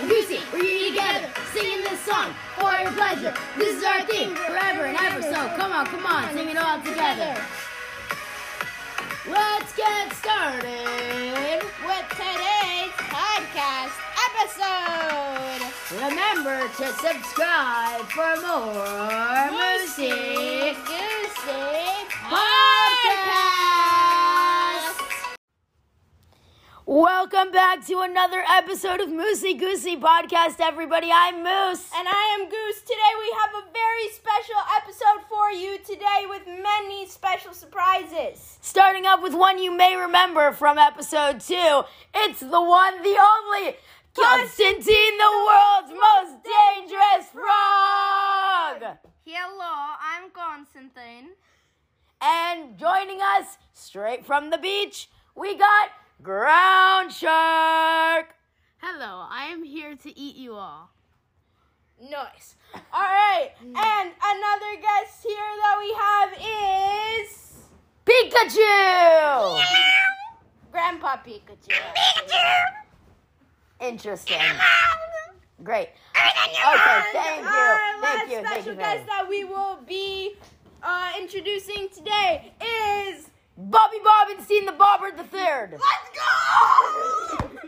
and Goosey, we're here together, singing this song for your pleasure. This is our theme forever and ever, so come on, come on, sing it all together. Let's get started with today's podcast episode. Remember to subscribe for more Lucy. Welcome back to another episode of Moosey Goosey Podcast, everybody. I'm Moose. And I am Goose. Today we have a very special episode for you today with many special surprises. Starting up with one you may remember from episode two. It's the one, the only Constantine, the world's most dangerous frog. Hello, I'm Constantine. And joining us straight from the beach, we got Ground Shark. Hello, I am here to eat you all. Nice. All right, and another guest here that we have is Pikachu. Grandpa Pikachu. Pikachu. Interesting. Great. Okay, thank you. Our Thank last you. Thank special you. guest that we will be uh, introducing today is. Bobby Bobbinstein, the Bobber the Third. Let's go!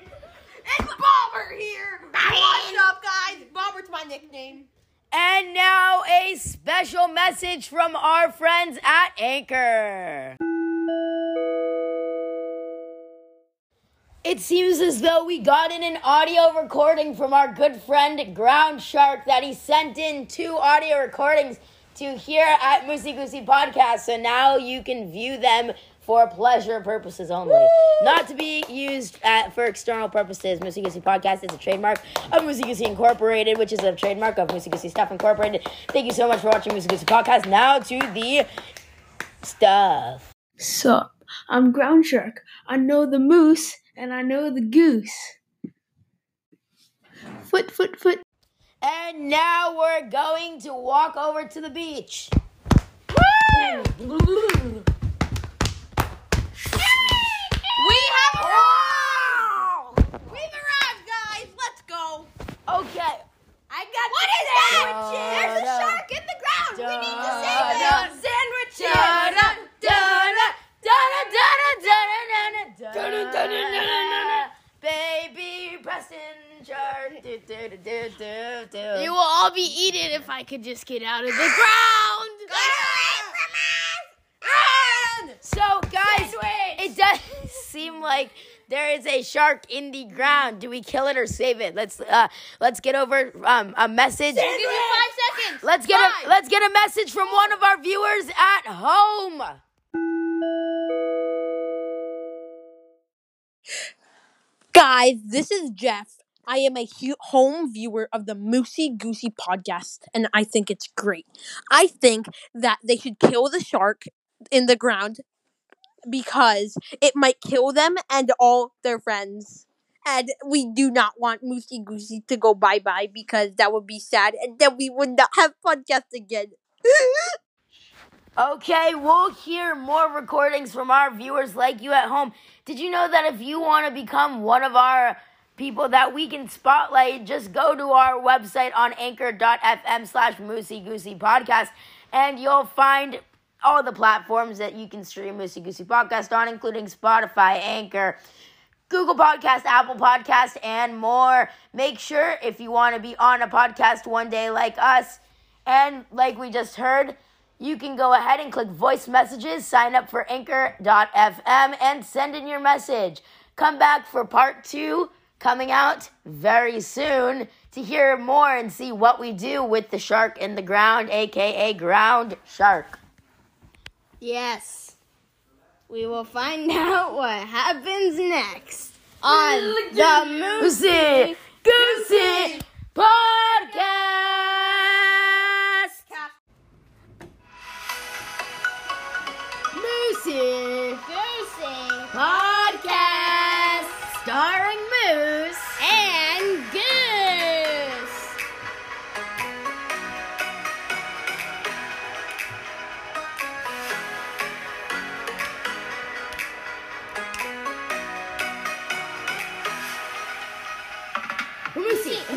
it's Bobber here. What's up, guys? Bobber's my nickname. And now a special message from our friends at Anchor. It seems as though we got in an audio recording from our good friend Ground Shark that he sent in two audio recordings to here at Moosey Goosey Podcast. So now you can view them for pleasure purposes only, not to be used at, for external purposes. Moosey Goosey Podcast is a trademark of Moosey Goosey Incorporated, which is a trademark of Moosey Goosey Stuff Incorporated. Thank you so much for watching Moosey Goosey Podcast. Now to the stuff. Sup, I'm Ground Shark. I know the moose and I know the goose. Foot, foot, foot. And now we're going to walk over to the beach. You will all be eaten if I could just get out of the ground. So, guys, it does seem like there is a shark in the ground. Do we kill it or save it? Let's uh, let's get over um, a message. Give you five seconds. Let's get Five. a let's get a message from one of our viewers at home. Guys, this is Jeff. I am a hu- home viewer of the Moosey Goosey podcast, and I think it's great. I think that they should kill the shark in the ground because it might kill them and all their friends. And we do not want Moosey Goosey to go bye bye because that would be sad, and then we would not have podcast again. Okay, we'll hear more recordings from our viewers like you at home. Did you know that if you want to become one of our people that we can spotlight, just go to our website on anchor.fm slash Moosey Goosey Podcast and you'll find all the platforms that you can stream Moosey Goosey Podcast on, including Spotify, Anchor, Google Podcast, Apple Podcast, and more. Make sure if you want to be on a podcast one day like us, and like we just heard, you can go ahead and click voice messages, sign up for anchor.fm, and send in your message. Come back for part two coming out very soon to hear more and see what we do with the shark in the ground, aka ground shark. Yes. We will find out what happens next on the Goosey Goosey Podcast.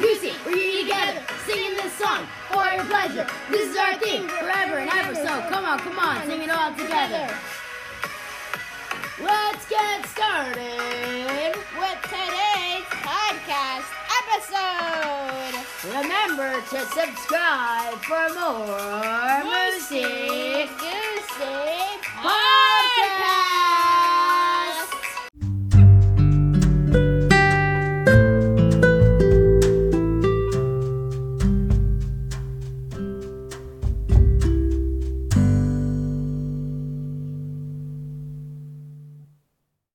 Goosey, we're here together, singing this song for your pleasure. This is our theme forever and ever. So come on, come on, sing it all together. Let's get started. With today's podcast episode. Remember to subscribe for more music. Goosey